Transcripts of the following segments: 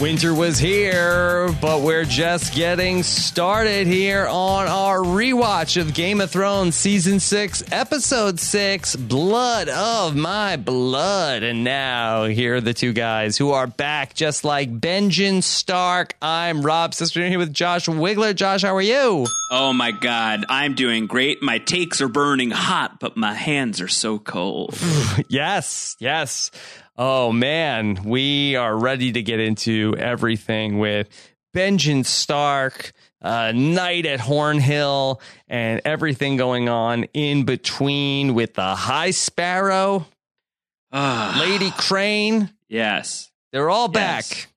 Winter was here, but we're just getting started here on our rewatch of Game of Thrones Season 6, Episode 6, Blood of My Blood. And now, here are the two guys who are back, just like Benjen Stark. I'm Rob Sister here with Josh Wigler. Josh, how are you? Oh my God, I'm doing great. My takes are burning hot, but my hands are so cold. yes, yes. Oh man, we are ready to get into everything with Benjen Stark, uh, Night at Hornhill, and everything going on in between with the High Sparrow, Ah, Lady Crane. yes. They're all Yes. back.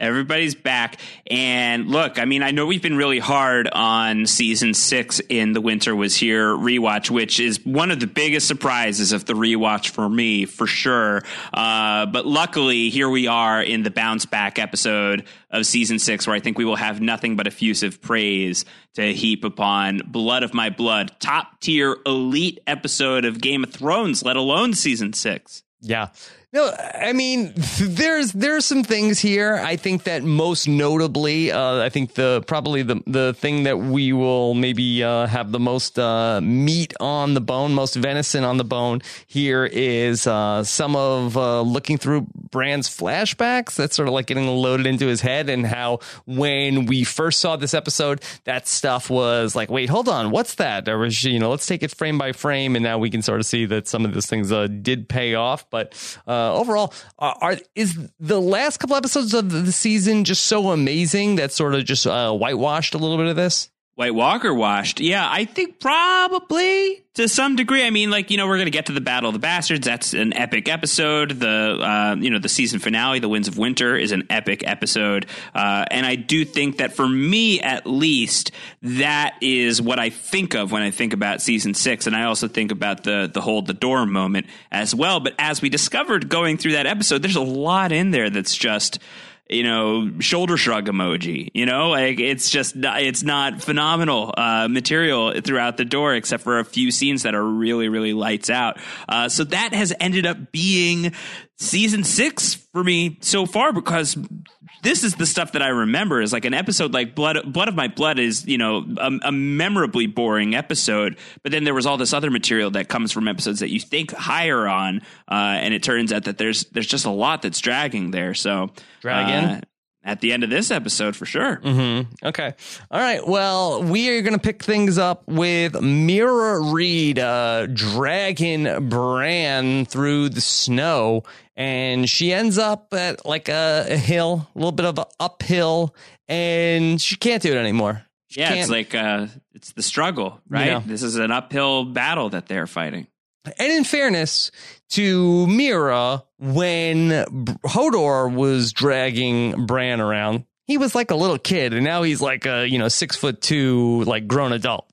Everybody's back. And look, I mean, I know we've been really hard on season six in the Winter Was Here rewatch, which is one of the biggest surprises of the rewatch for me, for sure. Uh, but luckily, here we are in the bounce back episode of season six, where I think we will have nothing but effusive praise to heap upon Blood of My Blood, top tier elite episode of Game of Thrones, let alone season six. Yeah. No, I mean, there's there's some things here. I think that most notably, uh, I think the probably the the thing that we will maybe uh, have the most uh, meat on the bone, most venison on the bone here is uh, some of uh, looking through Bran's flashbacks. That's sort of like getting loaded into his head, and how when we first saw this episode, that stuff was like, wait, hold on, what's that? There was, you know, let's take it frame by frame, and now we can sort of see that some of those things uh, did pay off, but. Uh, overall, are, is the last couple episodes of the season just so amazing that sort of just uh, whitewashed a little bit of this? White Walker washed. Yeah, I think probably to some degree. I mean, like you know, we're to get to the Battle of the Bastards. That's an epic episode. The uh, you know the season finale, The Winds of Winter, is an epic episode. Uh, and I do think that for me, at least, that is what I think of when I think about season six. And I also think about the the hold the door moment as well. But as we discovered going through that episode, there's a lot in there that's just you know, shoulder shrug emoji. You know, like it's just it's not phenomenal uh, material throughout the door, except for a few scenes that are really, really lights out. Uh, so that has ended up being season six for me so far because this is the stuff that I remember is like an episode like Blood Blood of My Blood is, you know, a, a, memorably boring episode, but then there was all this other material that comes from episodes that you think higher on, uh, and it turns out that there's there's just a lot that's dragging there. So Dragging? uh, at the end of this episode for sure. Mm-hmm. Okay. All right. Well, we are going to pick things up with Meera Reed uh, dragging Bran through the snow, and she ends up at like a, a hill, a little bit of an uphill, and she can't do it anymore. She Yeah, it's can't- like uh, it's the struggle, right? Yeah. This is an uphill battle that they're fighting. And in fairness to Meera, when Hodor was dragging Bran around, he was like a little kid, and now he's like a you know six foot two, like grown adult.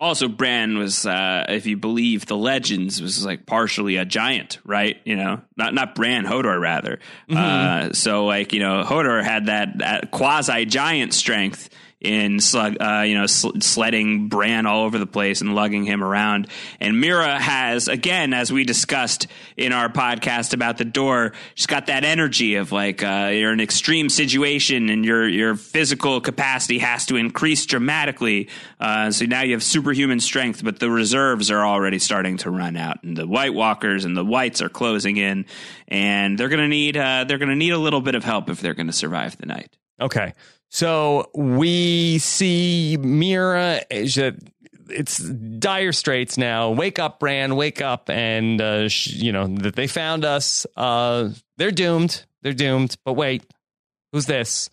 Also, Bran was, uh, if you believe the legends, was like partially a giant, right? You know, not not Bran, Hodor rather. Uh, so, like you know, Hodor had that, that quasi giant strength in slug, uh, you know, sl- sledding Bran all over the place and lugging him around. And Meera has, again, as we discussed in our podcast about the door, she's got that energy of like uh, you're in an extreme situation and your your physical capacity has to increase dramatically. Uh, so now you have superhuman strength, but the reserves are already starting to run out, and the White Walkers and the Whites are closing in, and they're gonna need uh, they're gonna need a little bit of help if they're gonna survive the night. Okay. So we see Meera. It's dire straits now. Wake up, Bran. Wake up. And, uh, sh- you know, that they found us. Uh, they're doomed. They're doomed. But wait, who's this?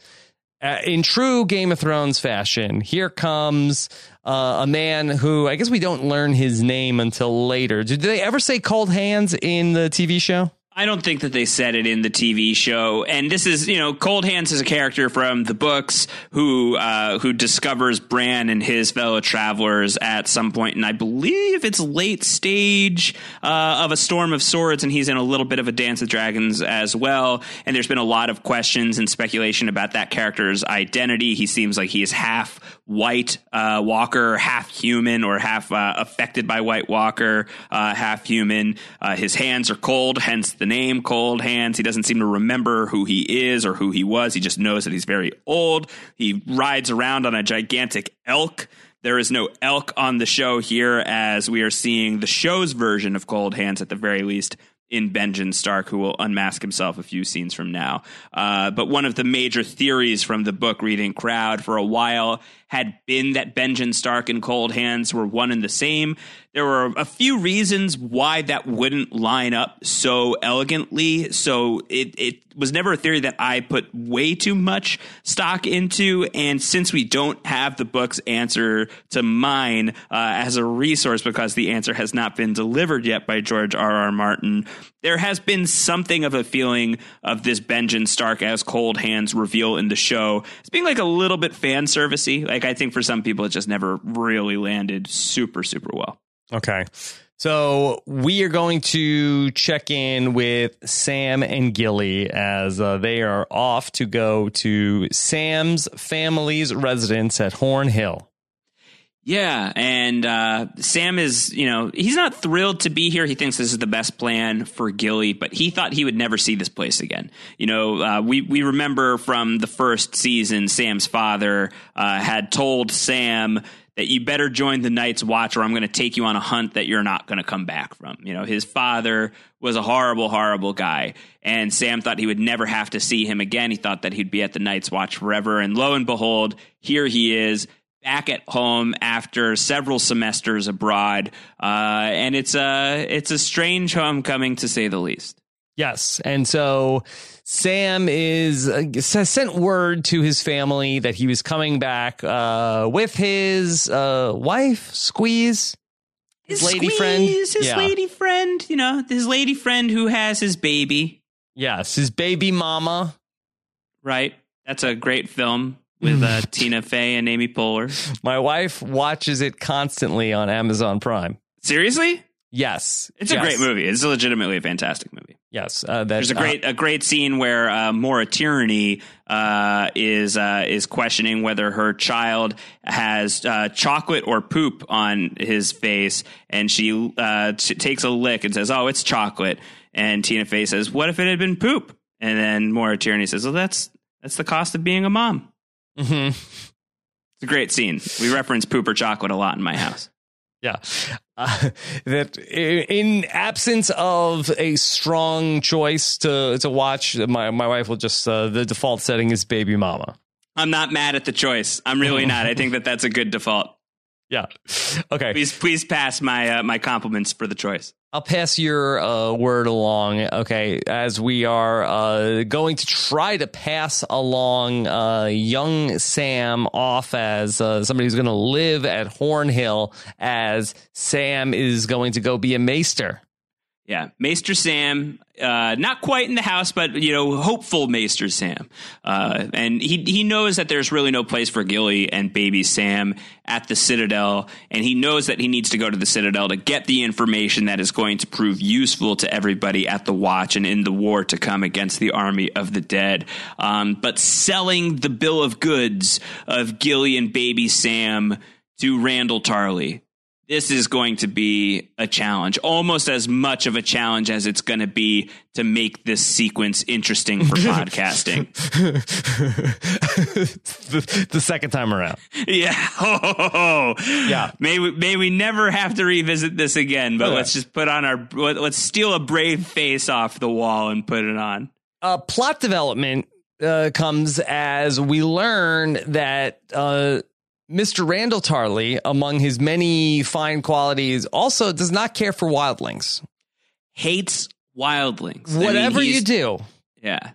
Uh, in true Game of Thrones fashion, here comes uh, a man who I guess we don't learn his name until later. Did they ever say cold hands in the TV show? I don't think that they said it in the TV show. And this is, you know, Cold Hands is a character from the books who uh, who discovers Bran and his fellow travelers at some point, and I believe it's late stage uh, of a Storm of Swords, and he's in a little bit of a Dance of Dragons as well. And there's been a lot of questions and speculation about that character's identity. He seems like he is half white uh, Walker, half human, or half uh, affected by White Walker, uh, half human. Uh, his hands are cold, hence the name Cold Hands. He doesn't seem to remember who he is or who he was. He just knows that he's very old. He rides around on a gigantic elk. There is no elk on the show here, as we are seeing the show's version of Cold Hands at the very least in Benjen Stark, who will unmask himself a few scenes from now. Uh, but one of the major theories from the book reading crowd for a while had been that Benjen Stark and Cold Hands were one and the same. There were a few reasons why that wouldn't line up so elegantly. So it, it was never a theory that I put way too much stock into. And since we don't have the book's answer to mine uh, as a resource because the answer has not been delivered yet by George R. R. Martin, there has been something of a feeling of this Benjen Stark as Cold Hands reveal in the show. It's being like a little bit fan servicey. Like I think for some people, it just never really landed super, super well. Okay. So we are going to check in with Sam and Gilly as uh, they are off to go to Sam's family's residence at Horn Hill. Yeah, and uh, Sam is, you know, he's not thrilled to be here. He thinks this is the best plan for Gilly, but he thought he would never see this place again. You know, uh, we we remember from the first season, Sam's father uh, had told Sam that you better join the Night's Watch or I'm going to take you on a hunt that you're not going to come back from. You know, his father was a horrible, horrible guy. And Sam thought he would never have to see him again. He thought that he'd be at the Night's Watch forever. And lo and behold, here he is back at home after several semesters abroad. Uh, and it's a, it's a strange homecoming to say the least. Yes. And so Sam is uh, sent word to his family that he was coming back uh, with his uh, wife, Squeeze. His lady Squeeze, friend. His yeah. lady friend, you know, his lady friend who has his baby. Yes, his baby mama. Right. That's a great film with uh, Tina Fey and Amy Poehler. My wife watches it constantly on Amazon Prime. Seriously? Yes, it's yes. a great movie. It's legitimately a fantastic movie. Yes, uh, that, there's a great uh, a great scene where uh, Maura Tierney uh, is uh, is questioning whether her child has uh, chocolate or poop on his face, and she uh, t- takes a lick and says, "Oh, it's chocolate." And Tina Fey says, "What if it had been poop?" And then Maura Tierney says, "Well, that's that's the cost of being a mom." Mm-hmm. It's a great scene. We reference poop or chocolate a lot in my house. Yeah. Uh, that in absence of a strong choice to to watch, my my wife will just uh, the default setting is baby mama. I'm not mad at the choice. I'm really not. I think that that's a good default. Yeah. Okay. Please please pass my uh, my compliments for the choice. I'll pass your uh, word along, okay, as we are uh, going to try to pass along uh, young Sam off as uh, somebody who's going to live at Hornhill, as Sam is going to go be a maester. Yeah, Maester Sam, uh, not quite in the house, but you know, hopeful Maester Sam, uh, and he he knows that there's really no place for Gilly and Baby Sam at the Citadel, and he knows that he needs to go to the Citadel to get the information that is going to prove useful to everybody at the Watch and in the war to come against the army of the dead. Um, but selling the bill of goods of Gilly and Baby Sam to Randyll Tarly this is going to be a challenge, almost as much of a challenge as it's going to be to make this sequence interesting for podcasting. the, the, second time around. Yeah. Oh, yeah. May we, may we never have to revisit this again, but let's just put on our, let's steal a brave face off the wall and put it on. Uh, plot development uh, comes as we learn that uh, Mr. Randyll Tarly, among his many fine qualities, also does not care for wildlings. Hates wildlings. Whatever I mean, you do. Yeah.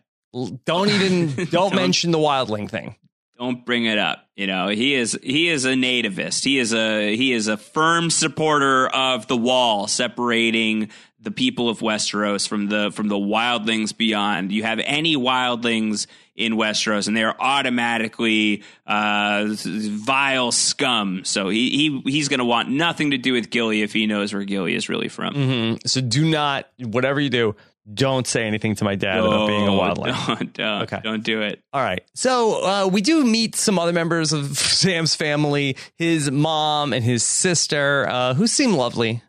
Don't even don't, don't mention the wildling thing. Don't bring it up. You know, he is he is a nativist. He is a he is a firm supporter of the wall separating the people of Westeros from the from the wildlings beyond. You have any wildlings in Westeros, and they are automatically uh, vile scum. So he, he he's going to want nothing to do with Gilly if he knows where Gilly is really from. Mm-hmm. So do not, whatever you do, don't say anything to my dad no, about being a wildling. Don't, don't, okay. don't do it. All right. So uh, we do meet some other members of Sam's family, his mom and his sister, uh, who seem lovely.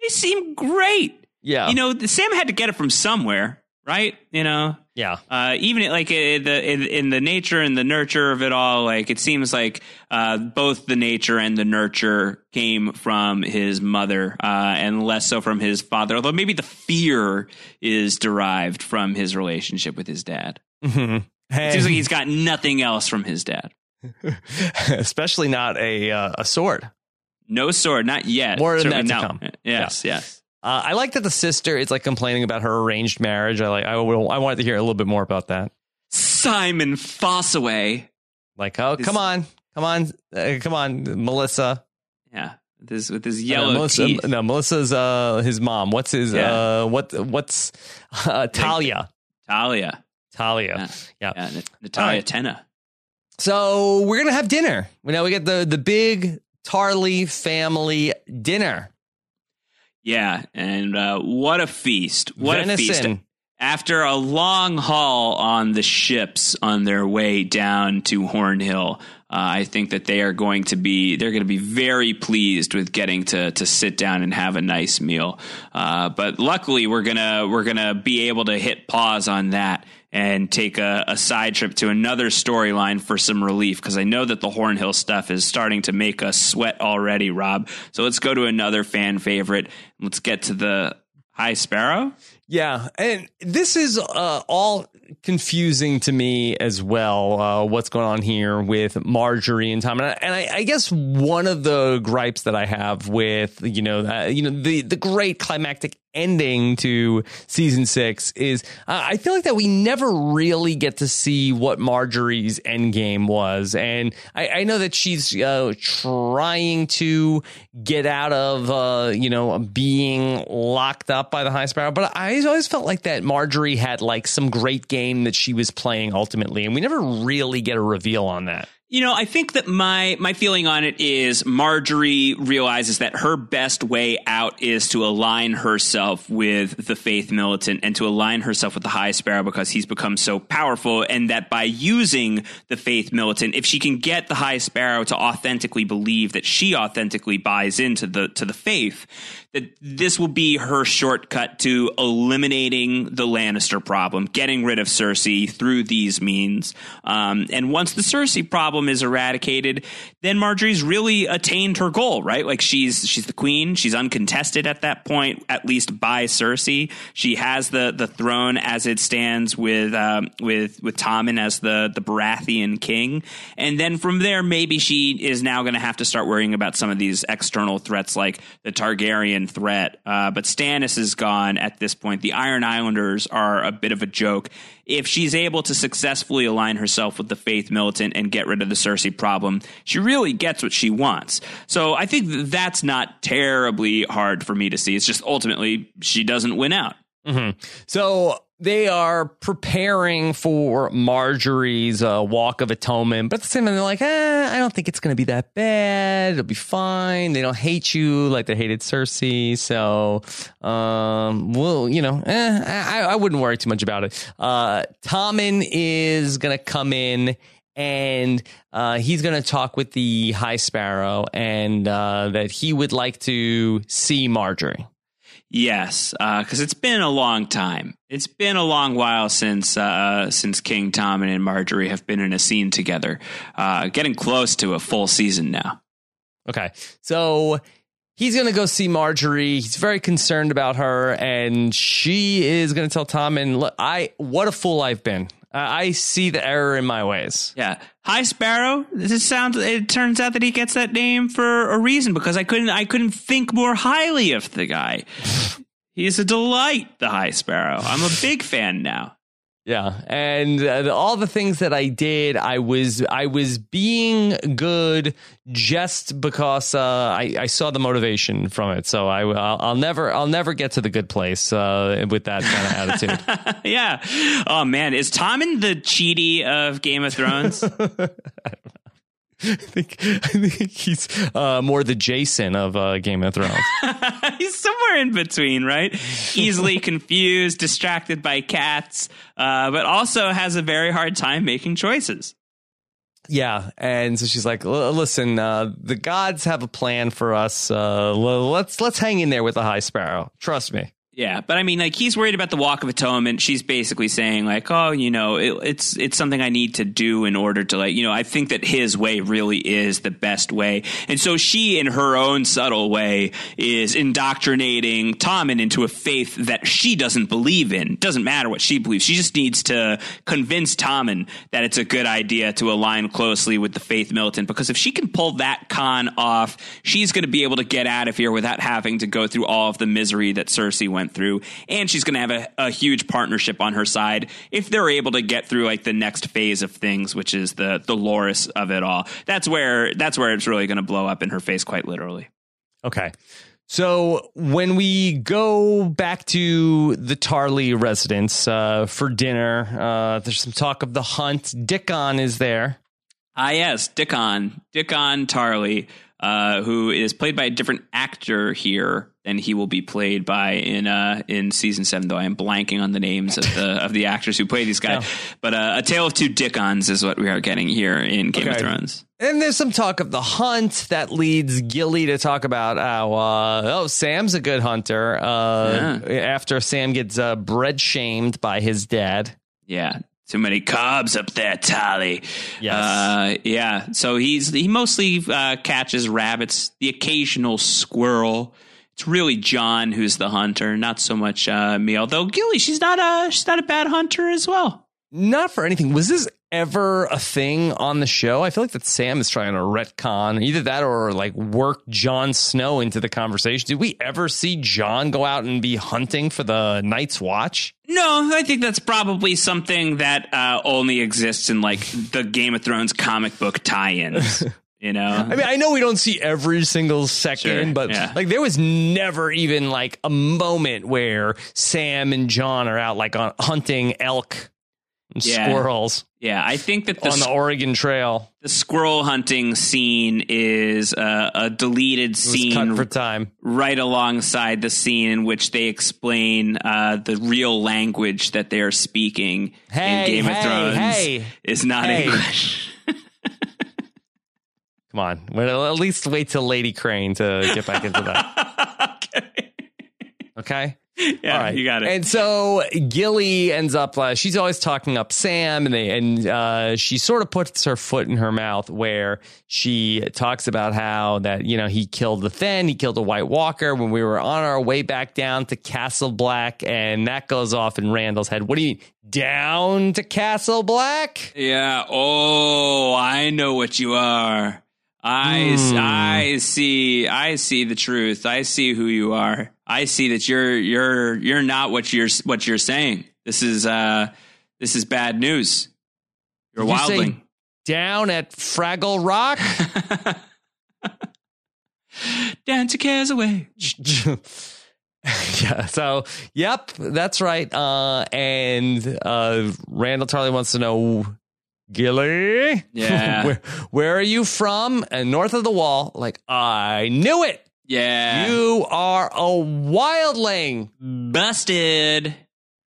They seem great. Yeah. You know, Sam had to get it from somewhere, right? You know, yeah. uh, even like uh, the in, in the nature and the nurture of it all, like it seems like uh, both the nature and the nurture came from his mother, uh, and less so from his father. Although maybe the fear is derived from his relationship with his dad. Mhm. It seems like he's got nothing else from his dad. especially not a uh, a sword. No sword, not yet. More than Certainly that to no. come. Yes, yes. Uh, I like that the sister is like complaining about her arranged marriage. I like. I, will, I wanted to hear a little bit more about that. Simon Fossoway. Like, oh, His- come on, come on, uh, come on, Melissa. Yeah, with his with his Uh, yellow Melissa, teeth. no, Melissa's uh, his mom. What's his Yeah. uh, what? What's uh, Talia? Talia. Talia. Yeah. Yeah. Yeah, Natalia right. Tena. So we're gonna have dinner. We know we get the the big Tarly family dinner. Yeah, and uh, what a feast! What a feast! After a long haul on the ships on their way down to Hornhill, uh, I think that they are going to be they're going to be very pleased with getting to to sit down and have a nice meal. Uh, but luckily, we're gonna we're gonna be able to hit pause on that and take a, a side trip to another storyline for some relief because I know that the Hornhill stuff is starting to make us sweat already, Rob. So let's go to another fan favorite. Let's get to the High Sparrow. Yeah, and this is uh, all confusing to me as well. Uh, what's going on here with Margaery and Tom? And I, and I, I guess one of the gripes that I have with you know uh, you know the the great climactic ending to season six is uh, I feel like that we never really get to see what Margaery's end game was, and I, I know that she's uh, trying to get out of uh, you know being locked up by the High Sparrow, but I always felt like that Margaery had like some great game that she was playing ultimately, and we never really get a reveal on that. You know, I think that my my feeling on it is Margaery realizes that her best way out is to align herself with the faith militant and to align herself with the High Sparrow because he's become so powerful, and that by using the faith militant, if she can get the High Sparrow to authentically believe that she authentically buys into the to the faith, that this will be her shortcut to eliminating the Lannister problem, getting rid of Cersei through these means. Um, and once the Cersei problem is eradicated, then Margaery's really attained her goal, right? Like she's she's the queen, she's uncontested at that point, at least by Cersei. She has the the throne as it stands with um, with with Tommen as the the Baratheon king, and then from there, maybe she is now going to have to start worrying about some of these external threats like the Targaryen threat. Uh, but Stannis is gone at this point. The Iron Islanders are a bit of a joke. If she's able to successfully align herself with the Faith militant and get rid of the Cersei problem, she really gets what she wants. So I think that's not terribly hard for me to see. It's just ultimately she doesn't win out. Mm-hmm. So they are preparing for Margaery's uh, walk of atonement, but at the same time, they're like, eh, I don't think it's going to be that bad. It'll be fine. They don't hate you like they hated Cersei. So, um, well, you know, eh, I, I wouldn't worry too much about it. Uh, Tommen is going to come in and uh, he's going to talk with the High Sparrow and uh, that he would like to see Margaery. Yes, because it's been a long time. It's been a long while since uh, since King Tom and Margaery have been in a scene together. Uh, getting close to a full season now. Okay. So he's going to go see Margaery. He's very concerned about her and she is going to tell Tom and look, I what a fool I've been. I I see the error in my ways. Yeah, High Sparrow. This sounds. It turns out that he gets that name for a reason because I couldn't. I couldn't think more highly of the guy. He's a delight, the High Sparrow. I'm a big fan now. Yeah, and uh, all the things that I did, I was I was being good just because uh, I, I saw the motivation from it. So I I'll, I'll never I'll never get to the good place uh, with that kind of attitude. yeah. Oh man, is Tommen the Chidi of Game of Thrones? I think, I think he's uh, more the Jason of uh, Game of Thrones. He's somewhere in between, right? Easily confused, distracted by cats, uh, but also has a very hard time making choices. Yeah, and so she's like, "Listen, uh, the gods have a plan for us. Uh, l- let's let's hang in there with the High Sparrow. Trust me." Yeah, but I mean, like he's worried about the Walk of Atonement. She's basically saying, like, oh, you know, it, it's it's something I need to do in order to, like, you know, I think that his way really is the best way, and so she, in her own subtle way, is indoctrinating Tommen into a faith that she doesn't believe in. Doesn't matter what she believes. She just needs to convince Tommen that it's a good idea to align closely with the faith militant. Because if she can pull that con off, she's going to be able to get out of here without having to go through all of the misery that Cersei went through, and she's going to have a, a, huge partnership on her side if they're able to get through like the next phase of things, which is the the Loras of it all. That's where that's where it's really going to blow up in her face, quite literally. Okay. So when we go back to the Tarly residence uh, for dinner, uh, there's some talk of the hunt. Dickon is there. Ah, yes, Dickon, Dickon Tarly, uh, who is played by a different actor here than he will be played by in uh, in season seven. Though I am blanking on the names of the of the actors who play these guys. Oh. But uh, a tale of two Dickons is what we are getting here in Game okay. of Thrones. And there's some talk of the hunt that leads Gilly to talk about how uh, oh Sam's a good hunter. Uh, yeah. After Sam gets uh, bread shamed by his dad. Yeah, too many carbs up there, Tally. Yes. Uh, yeah. So he's he mostly uh, catches rabbits, the occasional squirrel. It's really Jon who's the hunter, not so much uh, me. Although Gilly, she's not a she's not a bad hunter as well. Not for anything. Was this ever a thing on the show? I feel like that Sam is trying to retcon either that or like work Jon Snow into the conversation. Did we ever see Jon go out and be hunting for the Night's Watch? No, I think that's probably something that uh, only exists in like the Game of Thrones comic book tie-ins. You know, I mean, I know we don't see every single second, sure, but yeah. like there was never even like a moment where Sam and Jon are out like on hunting elk yeah. squirrels. Yeah, I think that the on the Oregon Trail, the squirrel hunting scene is a, a deleted scene for time, right alongside the scene in which they explain uh, the real language that they are speaking hey, in Game hey, of Thrones hey, is not English. Come on, at least wait till Lady Crane to get back into that. okay. Okay. Yeah, right. you got it. And so Gilly ends up. Uh, she's always talking up Sam, and they and uh, she sort of puts her foot in her mouth where she talks about how that you know he killed the Thenn, he killed a White Walker when we were on our way back down to Castle Black, and that goes off in Randyll's head. What do you mean down to Castle Black? Yeah. Oh, I know what you are. I mm. I see I see the truth. I see who you are. I see that you're you're you're not what you're what you're saying. This is uh this is bad news. You're Did wildling. You down at Fraggle Rock. Your cares away. yeah. So, yep, that's right. Uh, and uh, Randyll Tarly wants to know Gilly. Yeah. where, where are you from? And north of the wall. Like, I knew it. Yeah. You are a wildling. Busted.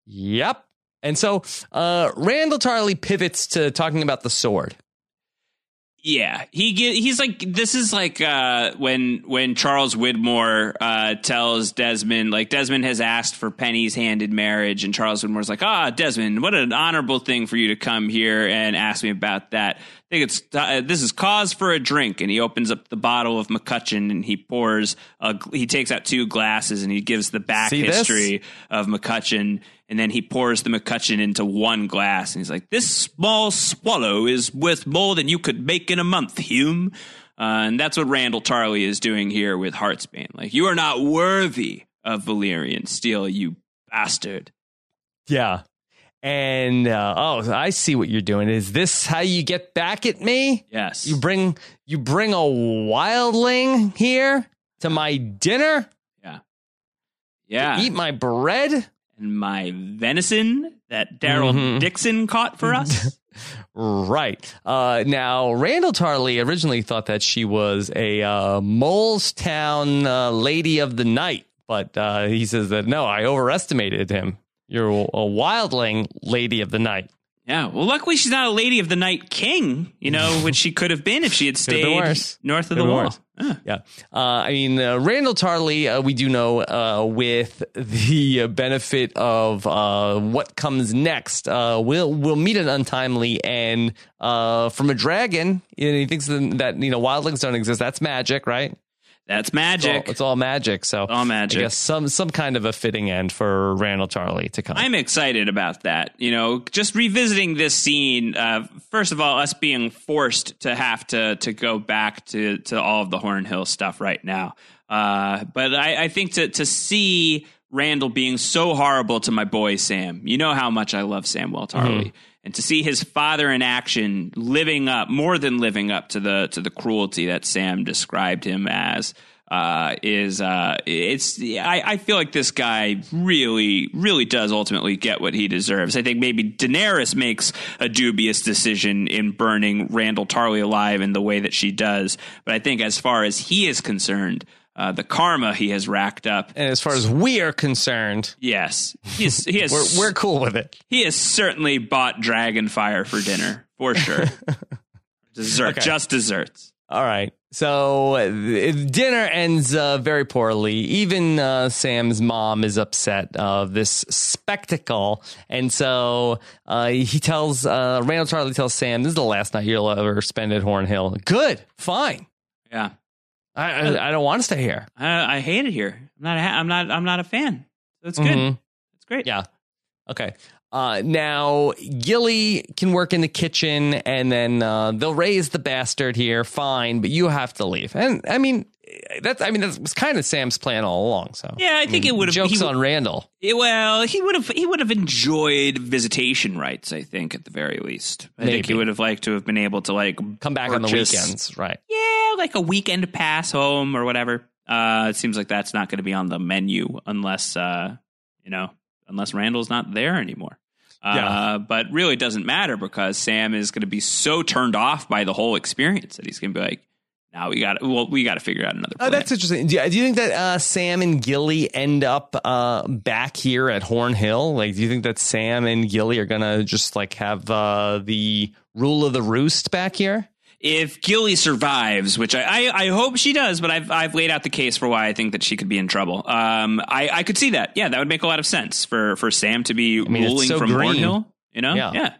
Yep. And so uh, Randyll Tarly pivots to talking about the sword. Yeah, he he's like this is like uh, when when Charles Widmore uh, tells Desmond like Desmond has asked for Penny's hand in marriage, and Charles Widmore's like, ah, Desmond, what an honorable thing for you to come here and ask me about that. I think it's uh, this is cause for a drink, and he opens up the bottle of MacCutcheon and he pours. A, he takes out two glasses and he gives the back See history this? of MacCutcheon and then he pours the MacCutcheon into one glass, and he's like, "This small swallow is worth more than you could make in a month, Hume." Uh, and that's what Randyll Tarly is doing here with Heartsbane. Like, you are not worthy of Valyrian steel, you bastard. Yeah. And uh, oh, I see what you're doing. Is this how you get back at me? Yes. You bring you bring a wildling here to my dinner. Yeah. Yeah. eat my bread my venison that Daryl mm-hmm. Dixon caught for us. right. Uh, now, Randyll Tarly originally thought that she was a uh, Mole's Town uh, lady of the night, but uh, he says that no, I overestimated him. You're a wildling lady of the night. Yeah. Well, luckily she's not a lady of the night king, you know, which she could have been if she had stayed north of the wall. Yeah. Uh, I mean, uh, Randyll Tarly, uh, we do know uh, with the benefit of uh, what comes next, uh, we'll, we'll meet an untimely and from a dragon. Know, he thinks that, you know, wildlings don't exist. That's magic, right? That's magic. It's all, it's all magic. So all magic. I guess some some kind of a fitting end for Randyll Tarly to come. I'm excited about that. You know, just revisiting this scene. Uh, first of all, us being forced to have to to go back to to all of the Hornhill stuff right now. Uh, but I, I think to to see Randyll being so horrible to my boy Sam. You know how much I love Samwell Tarly. Mm-hmm and to see his father in action living up more than living up to the to the cruelty that Sam described him as uh, is uh, it's I, I feel like this guy really really does ultimately get what he deserves. I think maybe Daenerys makes a dubious decision in burning Randyll Tarly alive in the way that she does, but I think as far as he is concerned, uh, the karma he has racked up. And as far as we are concerned, yes, he's, he has. we're, we're cool with it. He has certainly bought dragon fire for dinner for sure. Dessert, okay. just desserts. All right. So uh, dinner ends uh, very poorly. Even uh, Sam's mom is upset of this spectacle, and so uh, he tells uh, Randyll Tarly tells Sam, "This is the last night you'll ever spend at Hornhill." Good, fine. Yeah. I, I, I don't want to stay here. I, I hate it here. I'm not. A, I'm not. I'm not a fan. That's good. Mm-hmm. That's great. Yeah. Okay. Uh, now Gilly can work in the kitchen, and then uh, they'll raise the bastard here. Fine, but you have to leave. And I mean, that's I mean that was kind of Sam's plan all along. So yeah, I, I think mean, it would have jokes on Randyll. Well, he would have he would have enjoyed visitation rights. I think at the very least, I Maybe. think he would have liked to have been able to like come back purchase, on the weekends, right? Yeah, like a weekend pass home or whatever. Uh, it seems like that's not going to be on the menu unless uh, you know unless Randyll's not there anymore. Uh, yeah. but really it doesn't matter because Sam is going to be so turned off by the whole experience that he's going to be like, now we got well, we got to figure out another. Oh, that's interesting. Do you, do you think that uh, Sam and Gilly end up uh, back here at Hornhill? Like, do you think that Sam and Gilly are gonna just like have uh, the rule of the roost back here? if Gilly survives, which I, I, I, hope she does, but I've I've laid out the case for why I think that she could be in trouble. Um, I, I could see that. Yeah, that would make a lot of sense for for Sam to be I mean, ruling so from green. Hornhill. You know, yeah. yeah.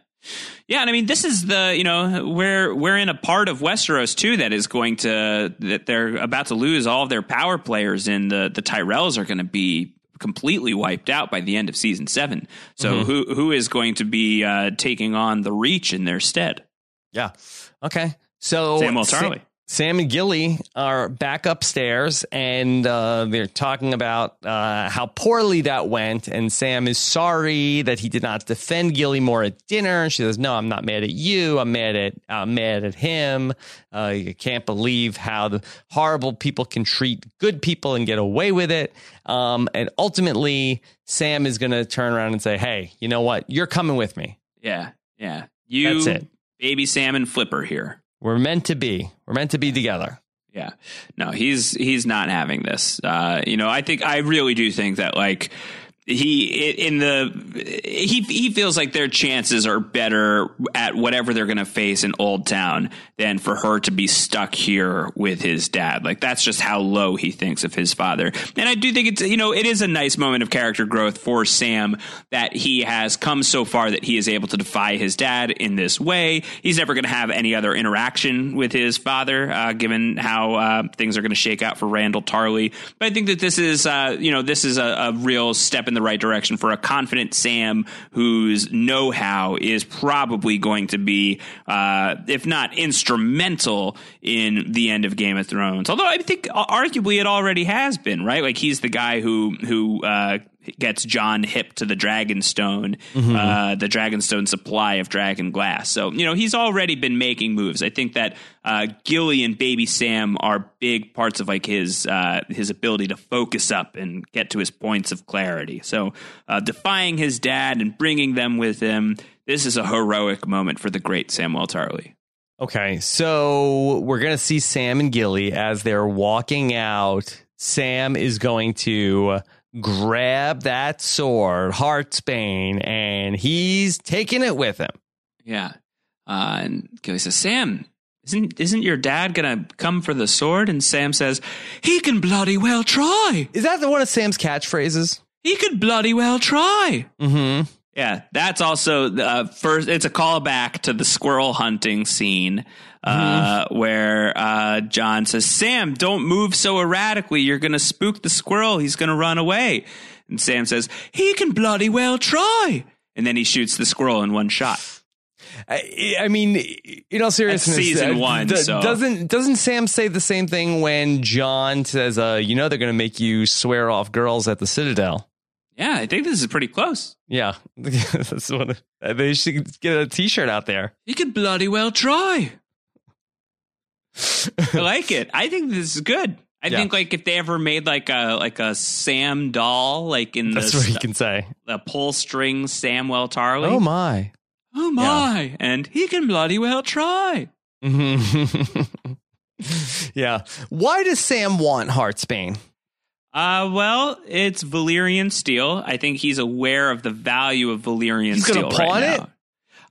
Yeah, and I mean, this is the you know we're we're in a part of Westeros too that is going to that they're about to lose all of their power players, and the the Tyrells are going to be completely wiped out by the end of season seven. So mm-hmm. who who is going to be uh, taking on the Reach in their stead? Yeah. Okay. So Samwell Tarly. Sam, and Gilly are back upstairs and uh, they're talking about uh, how poorly that went. And Sam is sorry that he did not defend Gilly more at dinner. And she says, "No, I'm not mad at you. I'm mad at I'm mad at him. Uh, you can't believe how the horrible people can treat good people and get away with it." Um, and ultimately, Sam is going to turn around and say, "Hey, you know what? You're coming with me." Yeah, yeah. You, That's it. Baby Sam and Flipper here. We're meant to be. We're meant to be together. Yeah. No, he's he's not having this. Uh, you know, I think I really do think that like he in the he he feels like their chances are better at whatever they're going to face in Oldtown than for her to be stuck here with his dad. Like that's just how low he thinks of his father. And I do think it's you know it is a nice moment of character growth for Sam that he has come so far that he is able to defy his dad in this way. He's never going to have any other interaction with his father, uh, given how uh, things are going to shake out for Randyll Tarly. But I think that this is uh, you know this is a, a real step in the right direction for a confident Sam whose know how is probably going to be, uh, if not instrumental in the end of Game of Thrones. Although I think arguably it already has been, right? Like he's the guy who, who, uh, gets Jon hip to the Dragonstone, mm-hmm. uh, the Dragonstone supply of dragon glass. So, you know, he's already been making moves. I think that uh, Gilly and Baby Sam are big parts of like his uh, his ability to focus up and get to his points of clarity. So, uh, defying his dad and bringing them with him, this is a heroic moment for the great Samwell Tarley. Okay, so we're gonna see Sam and Gilly as they're walking out. Sam is going to grab that sword, Heartsbane, and he's taking it with him. Yeah. Uh, and Gilly says, Sam, isn't isn't your dad gonna come for the sword? And Sam says, he can bloody well try. Is that the one of Sam's catchphrases? He could bloody well try. Mm-hmm. Yeah, that's also uh, first. It's a callback to the squirrel hunting scene uh, mm-hmm. where uh, Jon says, "Sam, don't move so erratically. You're going to spook the squirrel. He's going to run away." And Sam says, "He can bloody well try." And then he shoots the squirrel in one shot. I, I mean, in all seriousness, That's season uh, one. The, so. Doesn't doesn't Sam say the same thing when Jon says, uh, "You know, they're going to make you swear off girls at the Citadel." Yeah, I think this is pretty close. Yeah, that's one. They should get a T-shirt out there. You could bloody well try. I like it. I think this is good. I yeah. think like if they ever made like a like a Sam doll, like in that's the, what you can say. The pull string Samwell Tarly. Oh my. Oh my! Yeah. And he can bloody well try. Mm-hmm. yeah. Why does Sam want Heartsbane? Uh, well, it's Valyrian steel. I think he's aware of the value of Valyrian he's steel pawn right it? now.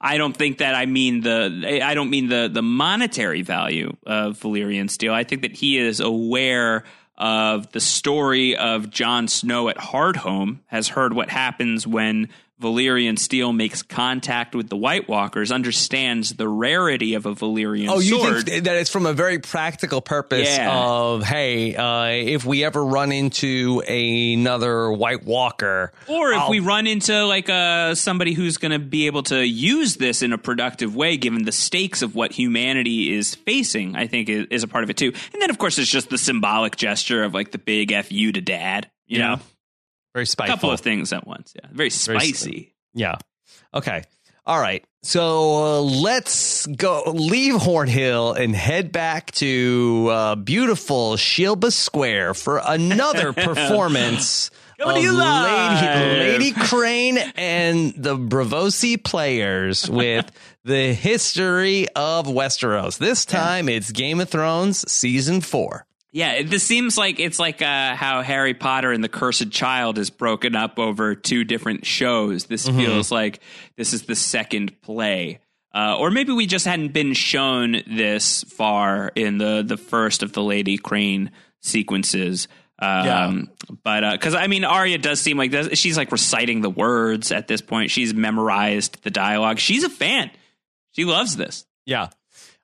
I don't think that I mean the I don't mean the the monetary value of Valyrian steel. I think that he is aware of the story of Jon Snow at Hardhome, has heard what happens when Valyrian steel makes contact with the White Walkers, understands the rarity of a Valyrian steel. oh, sword. you think that it's from a very practical purpose yeah. of, hey, uh, if we ever run into another White Walker, or if I'll- we run into like uh, somebody who's going to be able to use this in a productive way, given the stakes of what humanity is facing, I think is, is a part of it too. And then, of course, it's just the symbolic gesture of like the big "fu" to dad, you yeah. know. Very spicy. A couple of things at once. Yeah. Very spicy. Very, yeah. Okay. All right. So uh, let's go leave Hornhill and head back to uh, beautiful Shilba Square for another performance of Lady, Lady Crane and the Braavosi players with the history of Westeros. This time it's Game of Thrones season four. Yeah, this seems like it's like uh, how Harry Potter and the Cursed Child is broken up over two different shows. This mm-hmm. feels like this is the second play. Uh, or maybe we just hadn't been shown this far in the, the first of the Lady Crane sequences. Um, yeah. But because uh, I mean, Arya does seem like this, she's like reciting the words at this point. She's memorized the dialogue. She's a fan. She loves this. Yeah.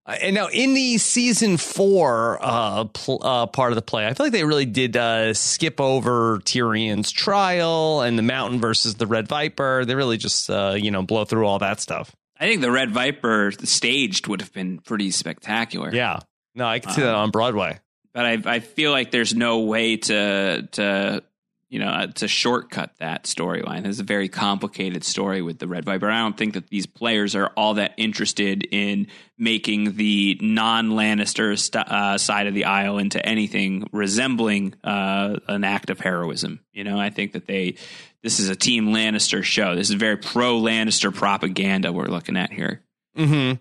Uh, and now in the season four uh, pl- uh, part of the play, I feel like they really did uh, skip over Tyrion's trial and the Mountain versus the Red Viper. They really just uh, you know blow through all that stuff. I think the Red Viper staged would have been pretty spectacular. Yeah, no, I can see um, that on Broadway. But I, I feel like there's no way to to you know, uh, to shortcut that storyline. It's a very complicated story with the Red Viper. I don't think that these players are all that interested in making the non Lannister st- uh, side of the aisle into anything resembling uh, an act of heroism. You know, I think that they, this is a Team Lannister show. This is very pro Lannister propaganda we're looking at here. hmm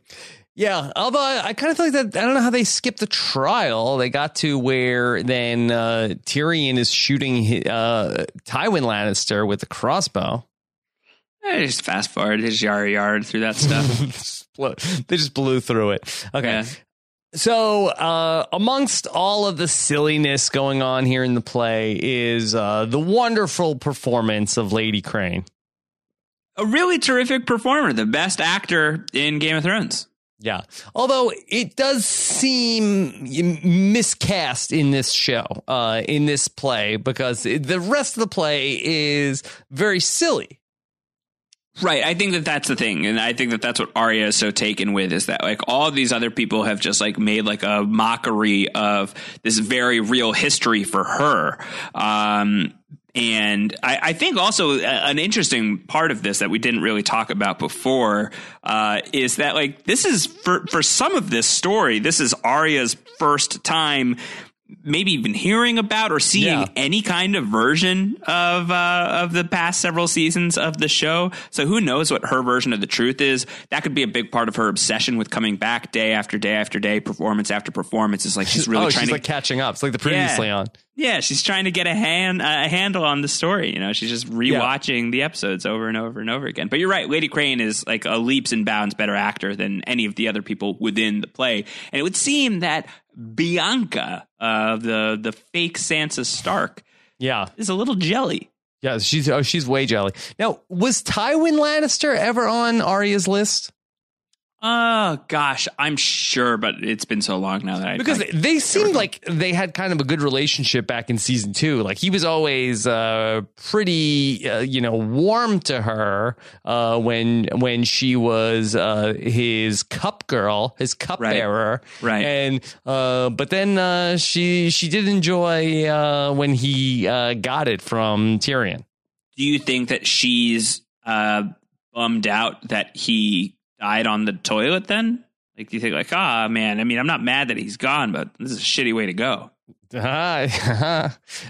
yeah, although I, I kind of feel like that. I don't know how they skipped the trial. They got to where then uh, Tyrion is shooting uh, Tywin Lannister with the crossbow. I just fast forward his yard yard through that stuff. they just blew through it. Okay. Yeah. So, uh, amongst all of the silliness going on here in the play is uh, the wonderful performance of Lady Crane. A really terrific performer, the best actor in Game of Thrones. Yeah. Although it does seem miscast in this show, uh, in this play, because the rest of the play is very silly. Right. I think that that's the thing. And I think that that's what Arya is so taken with is that like all these other people have just like made like a mockery of this very real history for her. Um, and I, I, think also an interesting part of this that we didn't really talk about before uh, is that like this is for for some of this story, this is Arya's first time maybe even hearing about or seeing Yeah. any kind of version of uh, of the past several seasons of the show. So who knows what her version of the truth is? That could be a big part of her obsession with coming back day after day after day, performance after performance. Is like she's really oh, trying she's to like catching up. It's like the previously on. yeah, she's trying to get a hand a handle on the story. You know, she's just rewatching the episodes over and over and over again. But you're right, Lady Crane is like a leaps and bounds better actor than any of the other people within the play. And it would seem that Bianca, uh, the the fake Sansa Stark, Yeah. is a little jelly. Yeah, she's oh, she's way jelly. Now, was Tywin Lannister ever on Arya's list? Oh gosh, I'm sure, but it's been so long now that I Because I, they seemed like they had kind of a good relationship back in season two. Like he was always uh, pretty, uh, you know, warm to her uh, when when she was uh, his cup girl, his cup Right. bearer, Right. And uh, but then uh, she she did enjoy uh, when he uh, got it from Tyrion. do you think that she's uh, bummed out that he died on the toilet? Then, like, do you think like, ah, man? I mean, I'm not mad that he's gone, but this is a shitty way to go.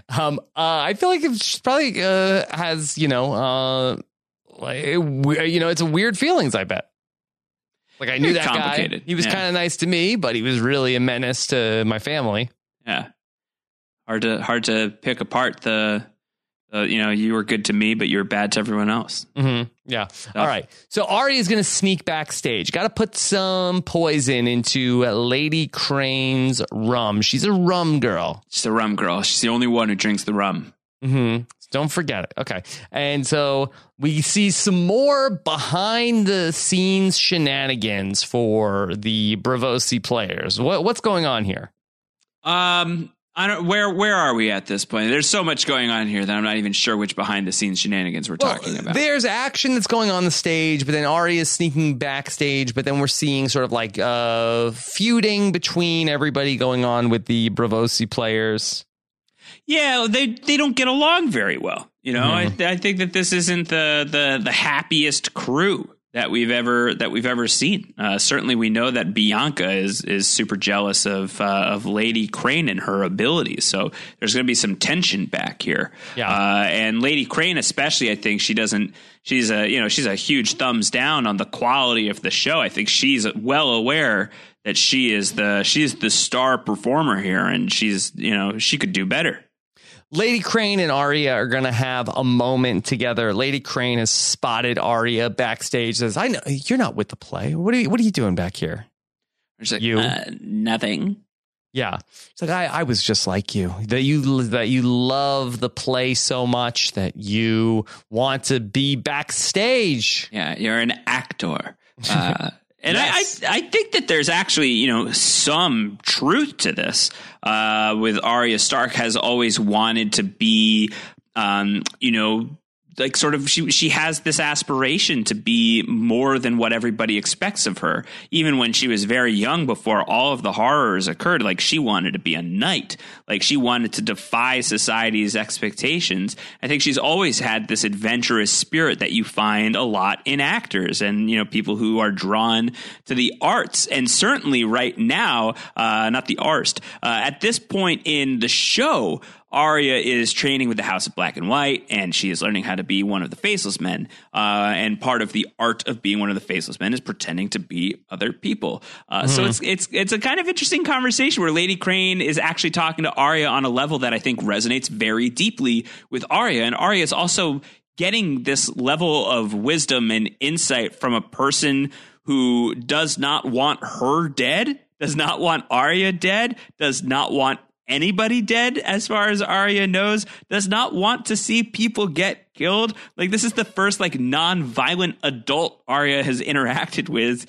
Um, uh, I feel like it's probably uh, has you know, uh, like it you know, it's a weird feelings. I bet. Like I knew Very that guy. He was yeah. kind of nice to me, but he was really a menace to my family. Yeah, hard to hard to pick apart the. Uh, you know, you were good to me, but you're bad to everyone else. hmm Yeah. All right. So Arya is going to sneak backstage. Got to put some poison into Lady Crane's rum. She's a rum girl. She's a rum girl. She's the only one who drinks the rum. hmm Don't forget it. Okay. And so we see some more behind the scenes shenanigans for the Braavosi players. What, what's going on here? Um, I don't. Where where are we at this point? There's so much going on here that I'm not even sure which behind the scenes shenanigans we're talking about. There's action that's going on the stage, but then Arya is sneaking backstage, but then we're seeing sort of like uh feuding between everybody going on with the Braavosi players. Yeah, they they don't get along very well. You know, Mm-hmm. I I think that this isn't the the the happiest crew that we've ever that we've ever seen. Uh, certainly, we know that Bianca is is super jealous of uh, of Lady Crane and her abilities. So there's going to be some tension back here. Yeah. uh, and Lady Crane, especially, I think she doesn't. She's a you know she's a huge thumbs down on the quality of the show. I think she's well aware that she is the she's the star performer here, and she's you know she could do better. Lady Crane and Arya are going to have a moment together. Lady Crane has spotted Arya backstage. Says, "I know you're not with the play. What are you, What are you doing back here?" Like, You. uh, nothing. Yeah, it's like I, I was just like you. That you that you love the play so much that you want to be backstage. Yeah, you're an actor. Uh, and Yes. I, I, I think that there's actually, you know, some truth to this. Uh, with Arya Stark has always wanted to be, um, you know, like sort of she she has this aspiration to be more than what everybody expects of her. Even when she was very young, before all of the horrors occurred, like she wanted to be a knight, like she wanted to defy society's expectations. I think she's always had this adventurous spirit that you find a lot in actors and you know people who are drawn to the arts. And certainly right now, uh, not the arst. Uh, at this point in the show, Arya is training with the House of Black and White, and she is learning how to be one of the Faceless Men. Uh, and part of the art of being one of the Faceless Men is pretending to be other people. Uh, So it's it's it's a kind of interesting conversation where Lady Crane is actually talking to Arya on a level that I think resonates very deeply with Arya, and Arya is also getting this level of wisdom and insight from a person who does not want her dead, does not want Arya dead, does not want anybody dead as far as Arya knows, does not want to see people get killed. Like this is the first like non-violent adult Arya has interacted with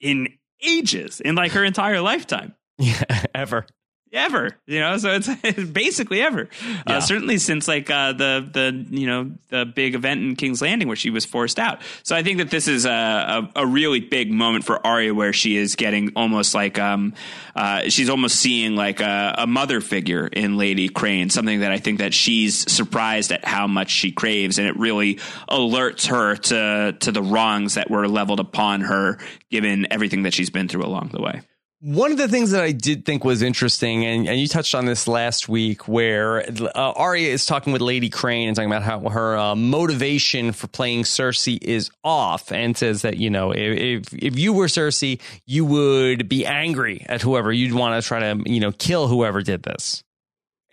in ages, in like her entire lifetime. Yeah, ever. Ever, you know, so it's basically ever. Yeah. Uh, certainly since like uh, the the you know the big event in King's Landing where she was forced out. So I think that this is a a, a really big moment for Arya where she is getting almost like um uh, she's almost seeing like a, a mother figure in Lady Crane, something that I think that she's surprised at how much she craves, and it really alerts her to to the wrongs that were leveled upon her given everything that she's been through along the way. One of the things that I did think was interesting, and, and you touched on this last week, where uh, Arya is talking with Lady Crane and talking about how her uh, motivation for playing Cersei is off, and says that you know if if you were Cersei, you would be angry at whoever you'd want to try to you know kill whoever did this.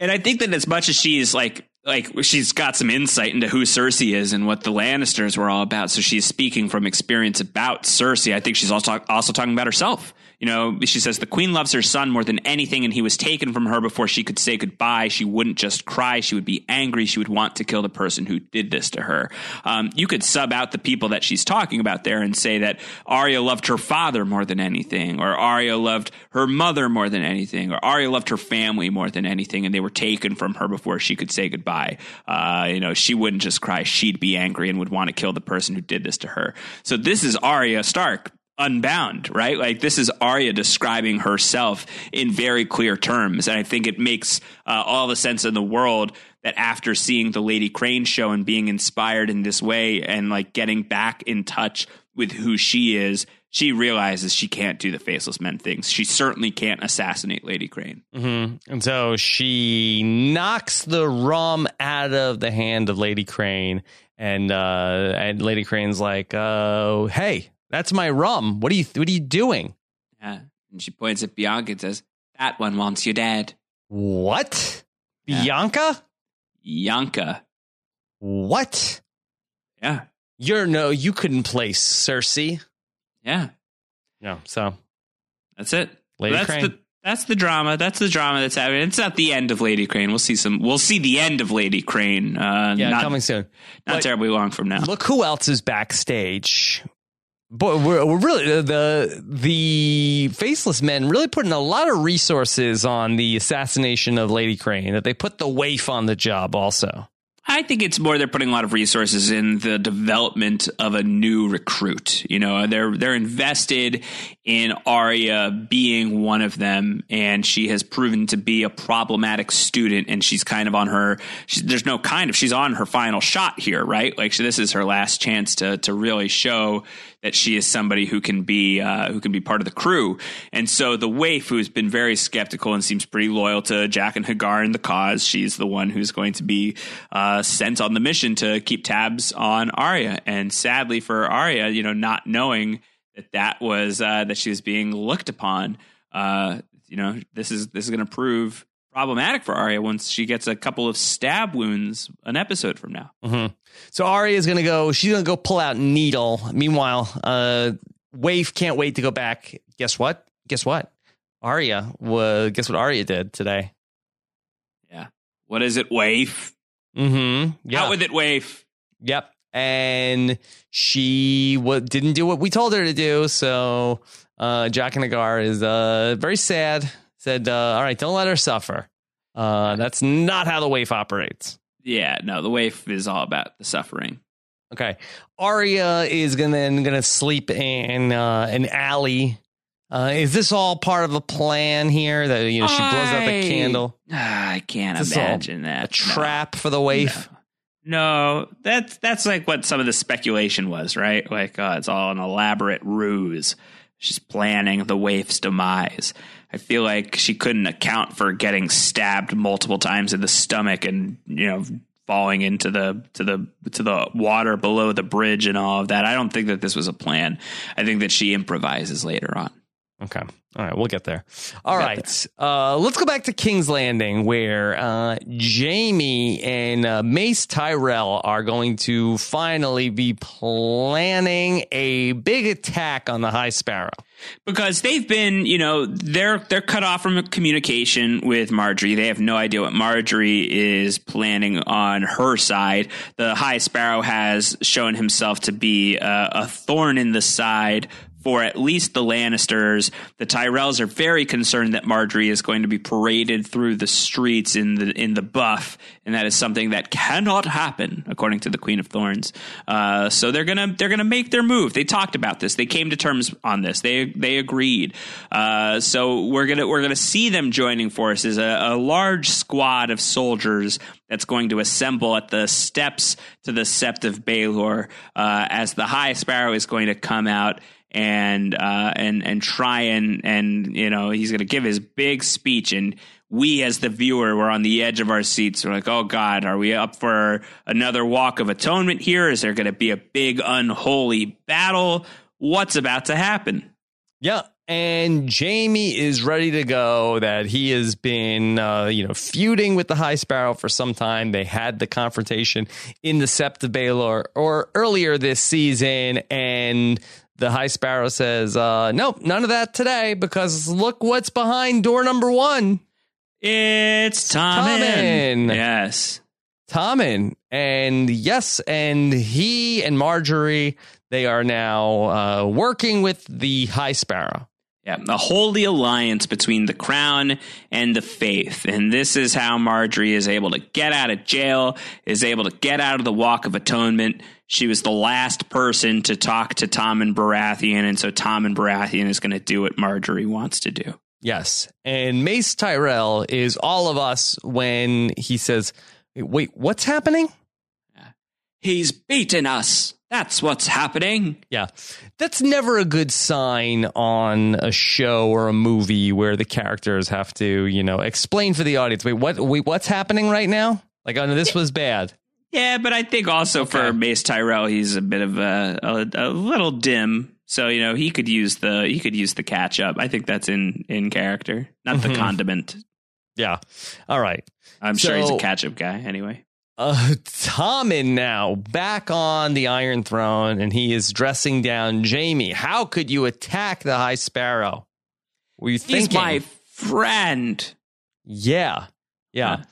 And I think that as much as she's like like she's got some insight into who Cersei is and what the Lannisters were all about, so she's speaking from experience about Cersei. I think she's also also talking about herself. You know, she says the queen loves her son more than anything, and he was taken from her before she could say goodbye. She wouldn't just cry; she would be angry. She would want to kill the person who did this to her. Um, you could sub out the people that she's talking about there and say that Arya loved her father more than anything, or Arya loved her mother more than anything, or Arya loved her family more than anything, and they were taken from her before she could say goodbye. Uh, you know, she wouldn't just cry; she'd be angry and would want to kill the person who did this to her. So this is Arya Stark unbound, right? Like this is Arya describing herself in very clear terms. And I think it makes uh, all the sense in the world that after seeing the Lady Crane show and being inspired in this way and like getting back in touch with who she is, she realizes she can't do the faceless men things. She certainly can't assassinate Lady Crane. Mm-hmm. And so she knocks the rum out of the hand of Lady Crane. And uh, and Lady Crane's like, uh, "Hey, that's my rum. What are you What are you doing?" Yeah, and she points at Bianca and says, "That one wants you dead." What? Yeah. Bianca? Bianca. What? Yeah. You're no. You couldn't play Cersei. Yeah. No. So That's it. Lady that's Crane. the that's the drama. That's the drama that's happening. It's not the end of Lady Crane. We'll see some. We'll see the end of Lady Crane. Uh, yeah, not, coming soon. not But- terribly long from now. Look who else is backstage. Boy, we're, we're really uh, the the faceless men really putting a lot of resources on the assassination of Lady Crane. That they put the waif on the job also. I think it's more they're putting a lot of resources in the development of a new recruit. You know, they're they're invested in Arya being one of them, and she has proven to be a problematic student, and she's kind of on her. There's no kind of she's on her final shot here, right? Like she, this is her last chance to to really show that she is somebody who can be uh, who can be part of the crew. And so the waif, who's been very skeptical and seems pretty loyal to Jaqen H'ghar and the cause, she's the one who's going to be uh, sent on the mission to keep tabs on Arya. And sadly for Arya, you know, not knowing that that was uh, that she was being looked upon, uh, you know, this is this is going to prove problematic for Arya once she gets a couple of stab wounds an episode from now. Mm-hmm. So Arya is going to go. She's going to go pull out Needle. Meanwhile, uh, Waif can't wait to go back. Guess what? Guess what? Arya. Well, guess what Arya did today? Yeah. What is it, waif? Mm-hmm. Yeah. Out with it, waif. Yep. And she didn't do what we told her to do. So uh, Jaqen H'ghar is uh, very sad. Said, uh, all right, don't let her suffer. Uh, that's not how the waif operates. Yeah, no, the waif is all about the suffering. Okay. Arya is gonna then gonna sleep in uh, an alley. Uh, is this all part of a plan here? That you know she blows out the candle. I can't Is this all imagine that. A trap for the waif. No. No, that's that's like what some of the speculation was, right? Like, uh, it's all an elaborate ruse. She's planning the waif's demise. I feel like she couldn't account for getting stabbed multiple times in the stomach and you know falling into the to the to the water below the bridge and all of that. I don't think that this was a plan. I think that she improvises later on. Okay. All right, we'll get there. All Get right. Uh, let's go back to King's Landing where uh, Jaime and uh, Mace Tyrell are going to finally be planning a big attack on the High Sparrow. because they've been, you know, they're they're cut off from communication with Margaery. They have no idea what Margaery is planning on her side. The High Sparrow has shown himself to be uh, a thorn in the side for at least the Lannisters. The Tyrells are very concerned that Margaery is going to be paraded through the streets in the in the buff, and that is something that cannot happen, according to the Queen of Thorns. Uh, so they're gonna they're gonna make their move. They talked about this. They came to terms on this. They they agreed. Uh, so we're gonna we're gonna see them joining forces. A, a large squad of soldiers that's going to assemble at the steps to the Sept of Baelor uh, as the High Sparrow is going to come out and uh, and and try and and you know he's going to give his big speech. And we as the viewer were on the edge of our seats. We're like oh god are we up for another walk of atonement here? Is there going to be a big unholy battle? What's about to happen? Yeah and Jaime is ready to go. That he has been, uh, you know, feuding with the High Sparrow for some time. They had the confrontation in the Sept of Baelor or earlier this season, and the High Sparrow says, uh, "Nope, none of that today because look what's behind door number one. It's Tommen. Yes, Tommen, and yes, and he and Margaery, They are now uh, working with the High Sparrow. Yeah, a holy alliance between the crown and the faith. And this is how Margaery is able to get out of jail, is able to get out of the walk of atonement. She was the last person to talk to Tommen Baratheon, and so Tommen Baratheon is going to do what Margaery wants to do. Yes. And Mace Tyrell is all of us when he says, Wait, what's happening? He's beaten us. That's what's happening. Yeah. That's never a good sign on a show or a movie where the characters have to, you know, explain for the audience. Wait, what wait, what's happening right now? Like, oh, this was bad. Yeah, but I think also okay. for Mace Tyrell, he's a bit of a, a, a little dim. So, you know, he could use the he could use the catch up. I think that's in in character, not the mm-hmm. condiment. Yeah. All right. I'm so, sure he's a catch up guy anyway uh, Tommen now back on the Iron Throne, and he is dressing down Jaime. How could you attack the High Sparrow? Were you thinking? He's my friend. Yeah, yeah. Huh.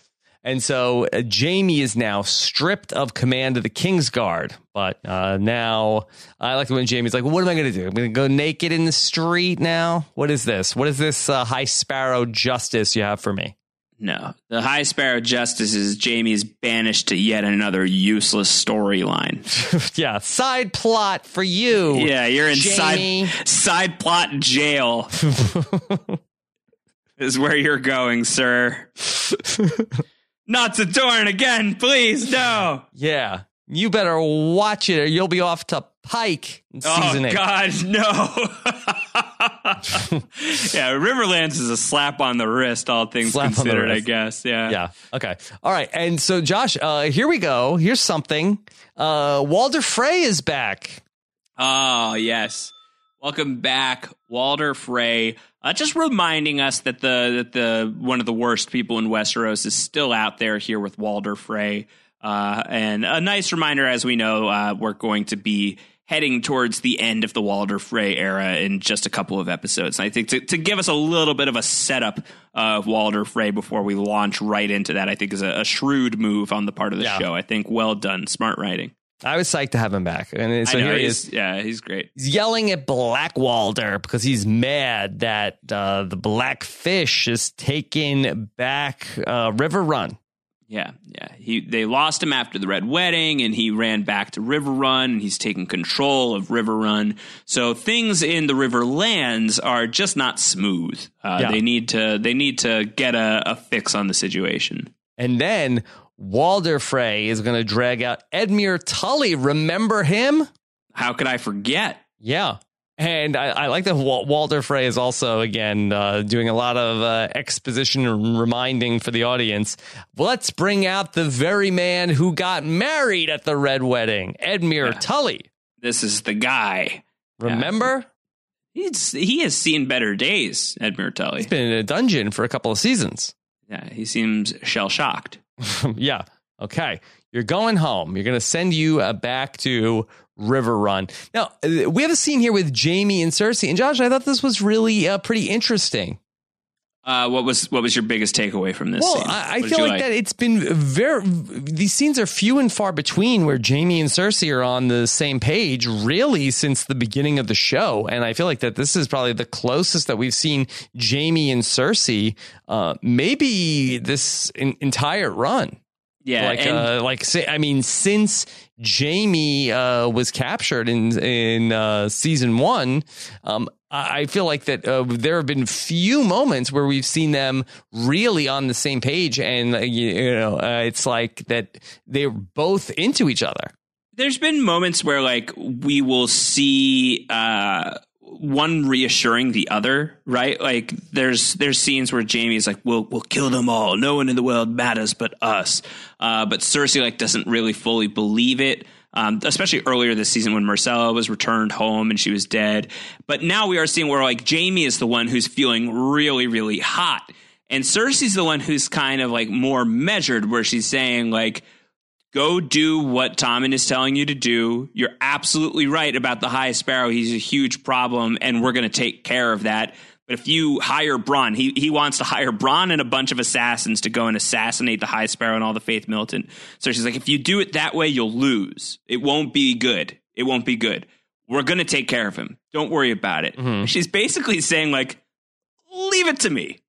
And so uh, Jaime is now stripped of command of the King's Guard. But uh, now I like when Jaime's like, well, what am I going to do? I'm going to go naked in the street now? What is this? What is this uh, High Sparrow justice you have for me? No. The High Sparrow Justice is Jaime is banished to yet another useless storyline. yeah, side plot for you. Yeah, you're in side side plot jail. is where you're going, sir. Not to Dorne again, please, no. Yeah. You better watch it or you'll be off to Pike season oh, eight. God, no. yeah, Riverlands is a slap on the wrist, all things slap considered, I guess. Yeah. Yeah. Okay. All right. And so, Josh, uh, here we go. Here's something. Uh, Walder Frey is back. Oh, yes. Welcome back, Walder Frey. Uh, just reminding us that the that the one of the worst people in Westeros is still out there here with Walder Frey. Uh, and a nice reminder, as we know, uh, we're going to be heading towards the end of the Walder Frey era in just a couple of episodes. And I think to, to give us a little bit of a setup of Walder Frey before we launch right into that, I think is a, a shrewd move on the part of the yeah. show. I think well done, smart writing. I was psyched to have him back. And so know, here he is. Yeah, he's great. He's yelling at Black Walder because he's mad that uh, the Blackfish is taking back uh, Riverrun. Yeah, yeah. He they lost him after the Red Wedding, and he ran back to Riverrun, and he's taken control of Riverrun. So things in the Riverlands are just not smooth. Uh, yeah. They need to they need to get a, a fix on the situation. And then Walder Frey is going to drag out Edmure Tully. Remember him? How could I forget? Yeah. And I, I, like that Walder Frey is also, again, uh, doing a lot of uh, exposition and reminding for the audience. Let's bring out the very man who got married at the Red Wedding, Edmure yeah. Tully. This is the guy. Remember? Yeah. He's, he has seen better days, Edmure Tully. He's been in a dungeon for a couple of seasons. Yeah, he seems shell shocked. yeah. Okay. You're going home. You're going to send you uh, back to Riverrun. Now, uh, we have a scene here with Jaime and Cersei. And Josh, I thought this was really uh, pretty interesting. Uh, what was what was your biggest takeaway from this? Well, scene? I, I feel like, like, that it's been very. These scenes are few and far between where Jaime and Cersei are on the same page, really, since the beginning of the show. And I feel like that this is probably the closest that we've seen Jaime and Cersei, uh, maybe this in, entire run. Yeah, like and- uh, like say, I mean, since Jaime uh, was captured in in uh, season one, um, I feel like that uh, there have been few moments where we've seen them really on the same page, and uh, you know, uh, it's like that they're both into each other. there's been moments where like we will see uh one reassuring the other, right? Like there's there's scenes where Jaime's like, "We'll we'll kill them all. No one in the world matters but us." Uh, but Cersei like doesn't really fully believe it. Um, especially earlier this season when Myrcella was returned home and she was dead. But now we are seeing where like Jaime is the one who's feeling really, really hot. And Cersei's the one who's kind of like more measured, where she's saying, like, go do what Tommen is telling you to do. You're absolutely right about the High Sparrow. He's a huge problem, and we're going to take care of that. But if you hire Bronn, he, he wants to hire Bronn and a bunch of assassins to go and assassinate the High Sparrow and all the Faith Militant. So she's like, if you do it that way, you'll lose. It won't be good. It won't be good. We're going to take care of him. Don't worry about it. Mm-hmm. She's basically saying, like, leave it to me.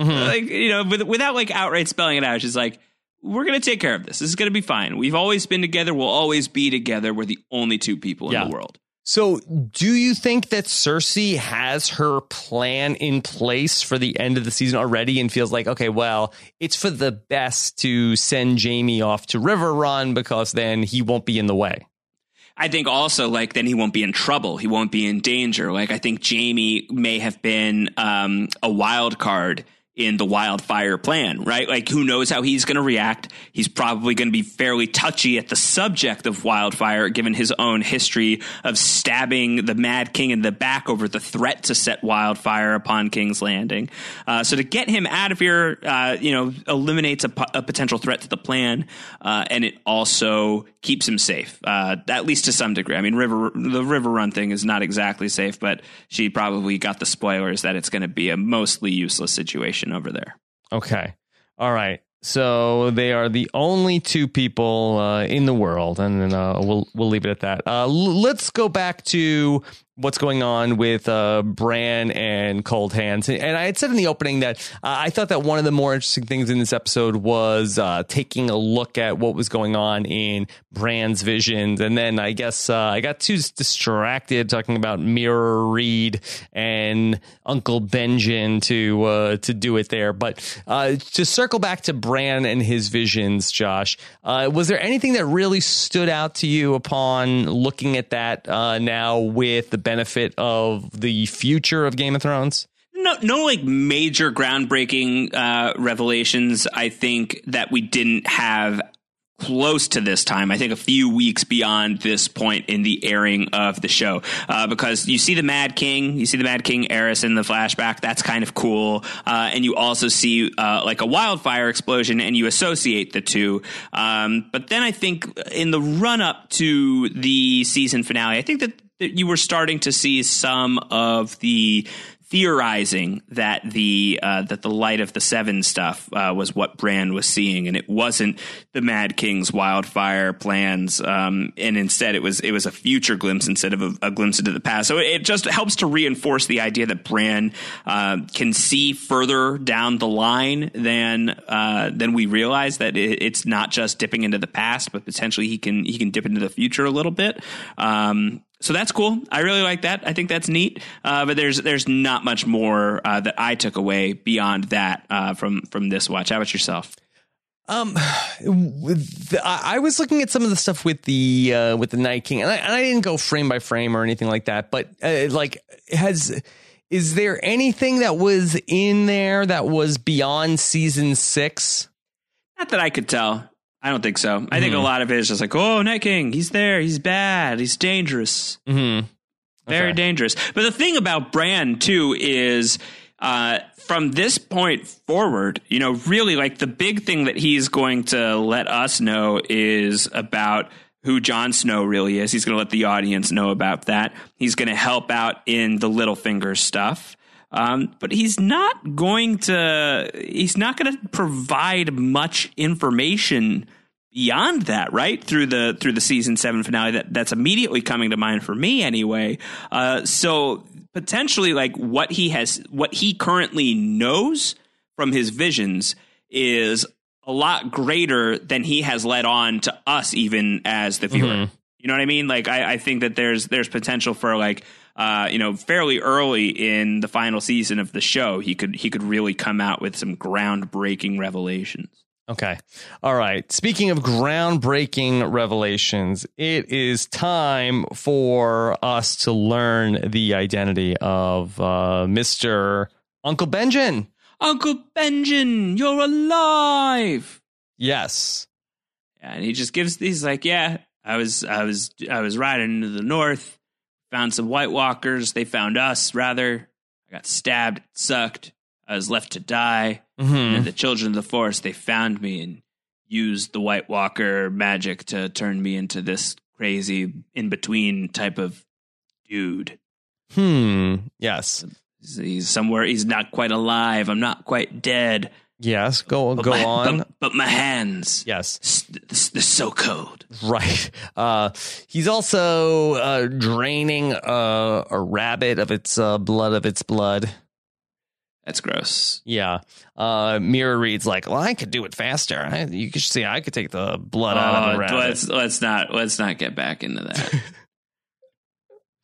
Mm-hmm. Like, you know, with, without like outright spelling it out, she's like, we're going to take care of this. This is going to be fine. We've always been together. We'll always be together. We're the only two people yeah. in the world. So, do you think that Cersei has her plan in place for the end of the season already and feels like, okay, well, it's for the best to send Jaime off to Riverrun because then he won't be in the way? I think also like then he won't be in trouble. He won't be in danger. Like I think Jaime may have been um, a wild card in the wildfire plan, right? Like, who knows how he's going to react? He's probably going to be fairly touchy at the subject of wildfire, given his own history of stabbing the Mad King in the back over the threat to set wildfire upon King's Landing. Uh, so to get him out of here, uh, you know, eliminates a, a, potential threat to the plan, uh, and it also keeps him safe, uh, at least to some degree. I mean, River the Riverrun thing is not exactly safe, but she probably got the spoilers that it's going to be a mostly useless situation over there. Okay. All right. So they are the only two people uh, in the world, and uh, we'll we'll leave it at that. Uh, l- let's go back to what's going on with uh, Bran and Cold Hands. And I had said in the opening that uh, I thought that one of the more interesting things in this episode was uh, taking a look at what was going on in Bran's visions. And then I guess uh, I got too distracted talking about Meera Reed and Uncle Benjen to uh, to do it there. But uh, to circle back to Bran and his visions, Josh, was there anything that really stood out to you upon looking at that now with the benefit of the future of Game of Thrones? No, no, like major groundbreaking uh, revelations. I think that we didn't have close to this time. I think a few weeks beyond this point in the airing of the show, uh, because you see the Mad King, you see the Mad King Aerys in the flashback. That's kind of cool, uh, and you also see uh, like a wildfire explosion, and you associate the two. Um, but then I think in the run up to the season finale, I think that you were starting to see some of the theorizing that the uh, that the light of the seven stuff uh, was what Bran was seeing, and it wasn't the Mad King's wildfire plans, um, and instead it was it was a future glimpse instead of a, a glimpse into the past. So it, just helps to reinforce the idea that Bran uh, can see further down the line than uh, than we realize. That it, it's not just dipping into the past, but potentially he can he can dip into the future a little bit. Um, so that's cool. I really like that. I think that's neat. Uh, but there's there's not much more uh, that I took away beyond that uh, from from this watch. How about yourself? Um, the, I was looking at some of the stuff with the uh, with the Night King, and I, and I, didn't go frame by frame or anything like that. But uh, like, has is there anything that was in there that was beyond season six? Not that I could tell. I don't think so. I think a mm-hmm. lot of it is just like, oh, Night King, he's there, he's bad, he's dangerous, mm-hmm. very dangerous. But the thing about Bran too is, uh, from this point forward, you know, really like the big thing that he's going to let us know is about who Jon Snow really is. He's going to let the audience know about that. He's going to help out in the Littlefinger stuff. Um, but he's not going to he's not going to provide much information beyond that, right? Through the through the season seven finale, that that's immediately coming to mind for me anyway. Uh, so potentially, like what he has, what he currently knows from his visions is a lot greater than he has led on to us, even as the viewer. Mm-hmm. You know what I mean? Like I, I think that there's there's potential for like uh, you know, fairly early in the final season of the show, he could he could really come out with some groundbreaking revelations. Okay. All right. Speaking of groundbreaking revelations, it is time for us to learn the identity of uh, Mr. Uncle Benjen. Uncle Benjen, you're alive. Yes. And he just gives these like, yeah, I was I was I was riding into the north, found some White Walkers, they found us rather. I got stabbed, sucked. I was left to die. Mm-hmm. And the children of the forest, they found me and used the White Walker magic to turn me into this crazy in between type of dude. Hmm. Yes. He's, somewhere. He's not quite alive. I'm not quite dead. Yes. Go But go my, on. But, but my hands, yes. they're so cold. Right. Uh, he's also uh, draining uh, a rabbit of its uh, blood of its blood. That's gross. Yeah. Uh, Meera Reed's like, well, I could do it faster. I, you could see I could take the blood out of the rabbit. let's let's not let's not get back into that.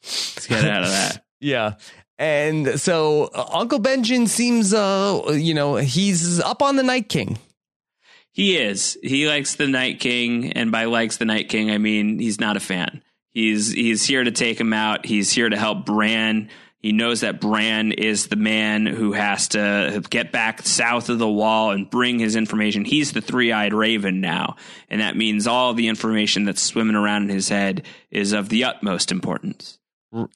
let's get out of that. Yeah. And so uh, Uncle Benjen seems, uh, you know, he's up on the Night King. He is. He likes the Night King, and by likes the Night King, I mean he's not a fan. He's he's here to take him out. He's here to help Bran. He knows that Bran is the man who has to get back south of the wall and bring his information. He's the three-eyed raven now, and that means all the information that's swimming around in his head is of the utmost importance. R-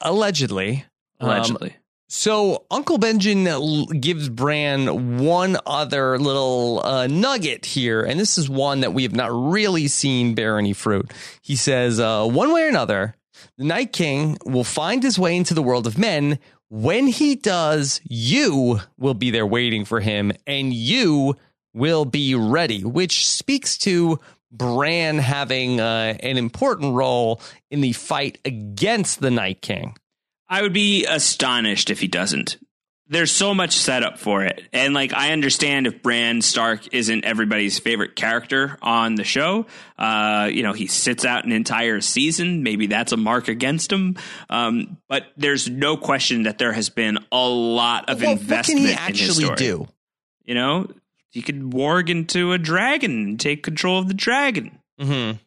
Allegedly. Um, Allegedly. So Uncle Benjen gives Bran one other little uh, nugget here, and this is one that we have not really seen bear any fruit. He says, uh, one way or another, the Night King will find his way into the world of men. When he does, you will be there waiting for him, and you will be ready, which speaks to Bran having uh, an important role in the fight against the Night King. I would be astonished if he doesn't. There's so much setup for it. And like I understand if Bran Stark isn't everybody's favorite character on the show. Uh, you know, he sits out an entire season. Maybe that's a mark against him. Um, but there's no question that there has been a lot of Well, what investment can he in actually story. do? You know, he could warg into a dragon and take control of the dragon Mm-hmm.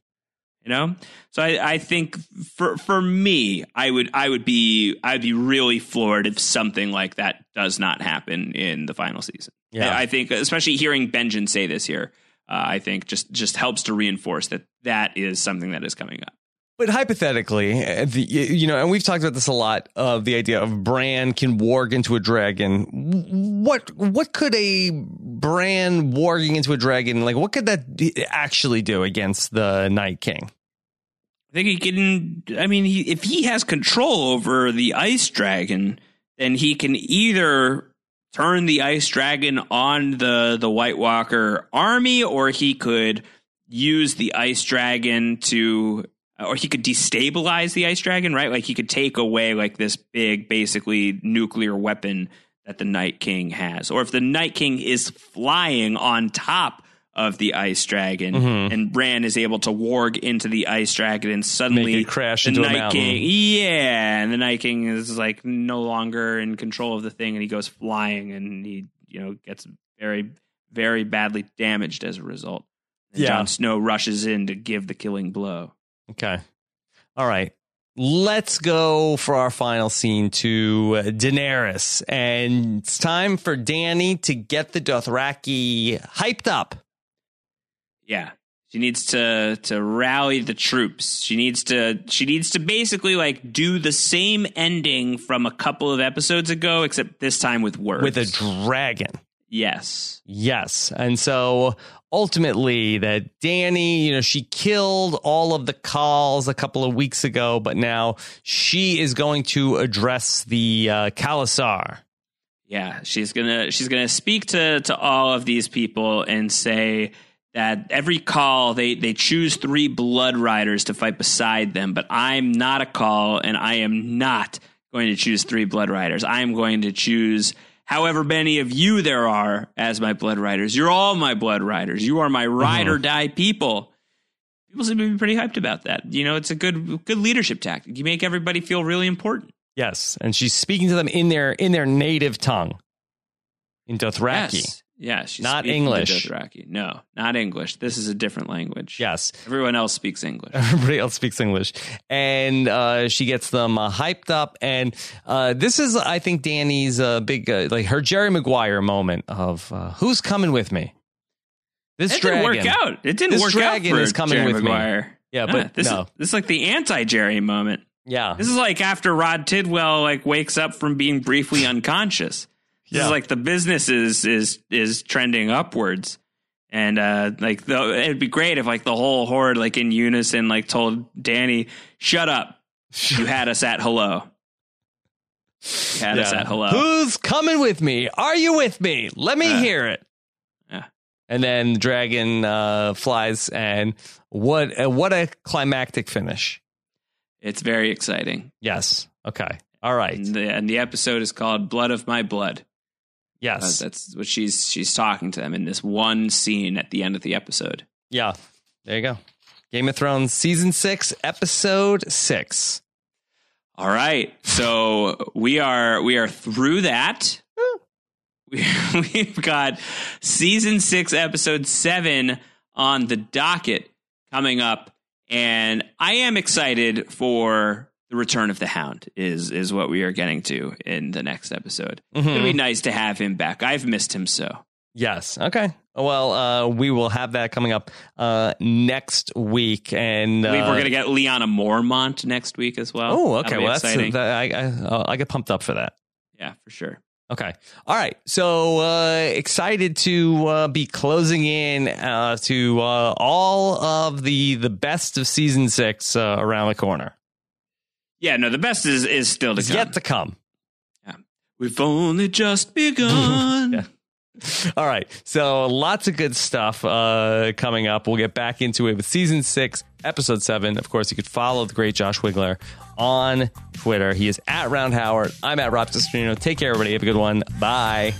You know? So I, I think for for me i would i would be i'd be really floored if something like that does not happen in the final season. Yeah. i, I think especially hearing Benjen say this here uh, i think just just helps to reinforce that that is something that is coming up But hypothetically, uh, the, you know, and we've talked about this a lot of the idea of Bran can warg into a dragon. What what could a Bran warging into a dragon like? What could that actually do against the Night King? i think he can i mean he, if he has control over the ice dragon then he can either turn the ice dragon on the the white walker army or he could use the ice dragon to or he could destabilize the ice dragon right like he could take away like this big basically nuclear weapon that the night king has or if the night king is flying on top of the ice dragon Mhm. and Bran is able to warg into the ice dragon and suddenly crash the into a night mountain. king yeah and the night king is like no longer in control of the thing and he goes flying and he you know gets very very badly damaged as a result and Yeah. Jon Snow rushes in to give the killing blow Okay, all right. Let's go for our final scene to Daenerys, and it's time for Dany to get the Dothraki hyped up. Yeah. She needs to to rally the troops. She needs to she needs to basically like do the same ending from a couple of episodes ago, except this time with words. with a dragon. yes. Yes. And so ultimately that Dany, you know, she killed all of the khals a couple of weeks ago, but now she is going to address the uh, khalasar. Yeah, she's gonna she's gonna speak to to all of these people and say that every khal they they choose three blood riders to fight beside them, but I'm not a khal and I am not going to choose three blood riders. I am going to choose however many of you there are as my blood riders. You're all my blood riders. You are my uh-huh. ride or die people. People seem to be pretty hyped about that. You know, it's a good good leadership tactic. You make everybody feel really important. Yes. And she's speaking to them in their in their native tongue. In Dothraki. Yes. Yeah, she's Not English. Dothraki. No, not English. This is a different language. Yes. Everyone else speaks English. Everybody else speaks English. And uh, she gets them uh, hyped up. And uh, this is, I think, Dany's uh, big, uh, like her Jerry Maguire moment of uh, who's coming with me? This It dragon. didn't work out. It didn't This work dragon out for is coming Jerry with me. Yeah, but this no. is this is like the anti-Jerry moment. Yeah. This is like after Rod Tidwell like wakes up from being briefly unconscious. This Yeah. is like the business is is is trending upwards. And uh like the, it'd be great if like the whole horde like in unison like told Dany, "Shut up. You had us at hello." You had us at hello. Who's coming with me? Are you with me? Let me Uh, hear it. yeah. And then the dragon uh, flies, and what uh, what a climactic finish! It's very exciting. Yes. Okay. All right. And the, and the episode is called "Blood of My Blood." Uh, Yes. that's what she's she's talking to them in this one scene at the end of the episode. Yeah. There you go. Game of Thrones season six, episode six. All right, so we are we are through that. We've got season six, episode seven on the docket coming up, and I am excited for the return of the Hound. Is is what we are getting to in the next episode. Mm-hmm. It'd be nice to have him back. I've missed him so. Yes. Okay. Well, uh, we will have that coming up uh, next week, and uh, we're going to get Lyanna Mormont next week as well. Oh, okay. Well, that's that, I I, uh, I get pumped up for that. yeah, for sure. Okay. All right. So uh, excited to uh, be closing in uh, to uh, all of the the best of season six uh, around the corner. Yeah, no, the best is is still to It's come. yet to come. We've only just begun. Yeah. All right. So lots of good stuff uh, coming up. We'll get back into it with season six, episode seven. Of course, you could follow the great Josh Wigler on Twitter. He is at Round Howard. I'm at Rob Cesternino. Take care, everybody. Have a good one. Bye.